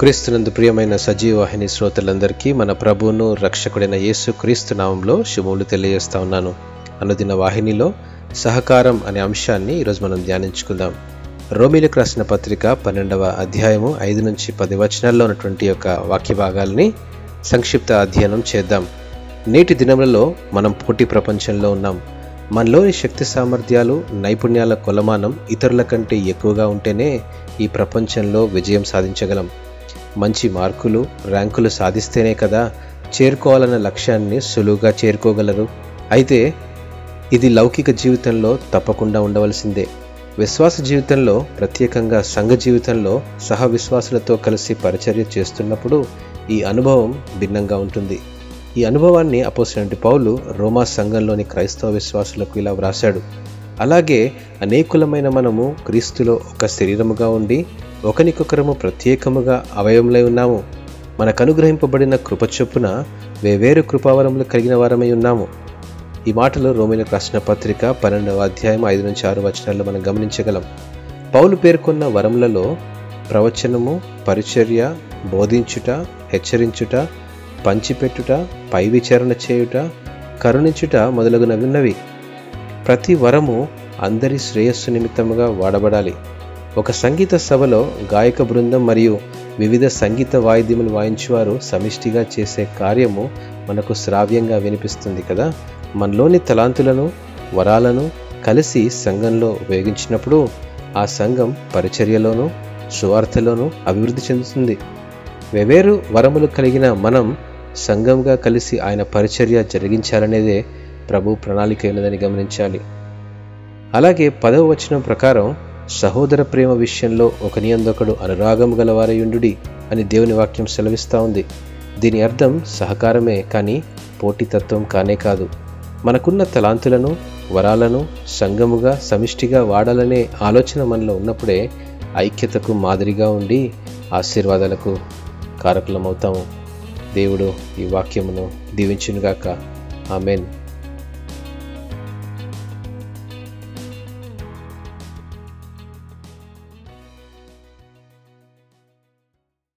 క్రీస్తునందు ప్రియమైన సజీవాహిని శ్రోతలందరికీ మన ప్రభువును రక్షకుడైన యేసు క్రీస్తు నామంలో శుభములు తెలియజేస్తా ఉన్నాను. అనుదిన వాహినిలో సహకారం అనే అంశాన్ని ఈరోజు మనం ధ్యానించుకుందాం. రోమిలకు రాసిన పత్రిక పన్నెండవ అధ్యాయము ఐదు నుంచి పది వచనాల్లో ఉన్నటువంటి యొక్క వాక్య భాగాల్ని సంక్షిప్త అధ్యయనం చేద్దాం. నేటి దినములలో మనం పోటీ ప్రపంచంలో ఉన్నాం. మనలోని శక్తి సామర్థ్యాలు నైపుణ్యాల కొలమానం ఇతరుల కంటే ఎక్కువగా ఉంటేనే ఈ ప్రపంచంలో విజయం సాధించగలం. మంచి మార్కులు ర్యాంకులు సాధిస్తేనే కదా చేరుకోవాలన్న లక్ష్యాన్ని సులువుగా చేరుకోగలరు. అయితే ఇది లౌకిక జీవితంలో తప్పకుండా ఉండవలసిందే. విశ్వాస జీవితంలో ప్రత్యేకంగా సంఘ జీవితంలో సహ విశ్వాసులతో కలిసి పరిచర్య చేస్తున్నప్పుడు ఈ అనుభవం భిన్నంగా ఉంటుంది. ఈ అనుభవాన్ని అపోసినటి పౌలు రోమా సంఘంలోని క్రైస్తవ విశ్వాసులకు ఇలా వ్రాశాడు. అలాగే అనేకులమైన మనము క్రీస్తులో ఒక శరీరముగా ఉండి ఒకనికొకరము ప్రత్యేకముగా అవయములై ఉన్నాము. మనకు అనుగ్రహింపబడిన కృప చొప్పున వేవేరు కృపావరములు కలిగిన వారమై ఉన్నాము. ఈ మాటలు రోమిలకు రాసిన పత్రిక పన్నెండవ అధ్యాయం ఐదు నుంచి ఆరు వచనాల్లో మనం గమనించగలం. పౌలు పేర్కొన్న వరములలో ప్రవచనము పరిచర్య బోధించుట హెచ్చరించుట పంచిపెట్టుట పై విచారణ చేయుట కరుణించుట మొదలగునవిన్నవి ప్రతి వరము అందరి శ్రేయస్సు నిమిత్తముగా వాడబడాలి. ఒక సంగీత సభలో గాయక బృందం మరియు వివిధ సంగీత వాయిద్యములు వాయించేవారు సమిష్టిగా చేసే కార్యము మనకు శ్రావ్యంగా వినిపిస్తుంది కదా. మనలోని తలాంతులను వరాలను కలిసి సంఘంలో ఉపయోగించినప్పుడు ఆ సంఘం పరిచర్యలోనూ సువార్తలోనూ అభివృద్ధి చెందుతుంది. వెవేరు వరములు కలిగిన మనం సంఘంగా కలిసి ఆయన పరిచర్య జరిగించాలనేదే ప్రభు ప్రణాళిక ఉన్నదని గమనించాలి. అలాగే పదవ వచనం ప్రకారం సహోదర ప్రేమ విషయంలో ఒకనియందొకడు అనురాగం గలవారయుండు అని దేవుని వాక్యం సెలవిస్తూ ఉంది. దీని అర్థం సహకారమే కానీ పోటీతత్వం కానే కాదు. మనకున్న తలాంతులను వరాలను సంఘముగా సమిష్టిగా వాడాలనే ఆలోచన మనలో ఉన్నప్పుడే ఐక్యతకు మాదిరిగా ఉండి ఆశీర్వాదాలకు కారకులమవుతాము. దేవుడు ఈ వాక్యమును దీవించునుగాక. ఆమెన్.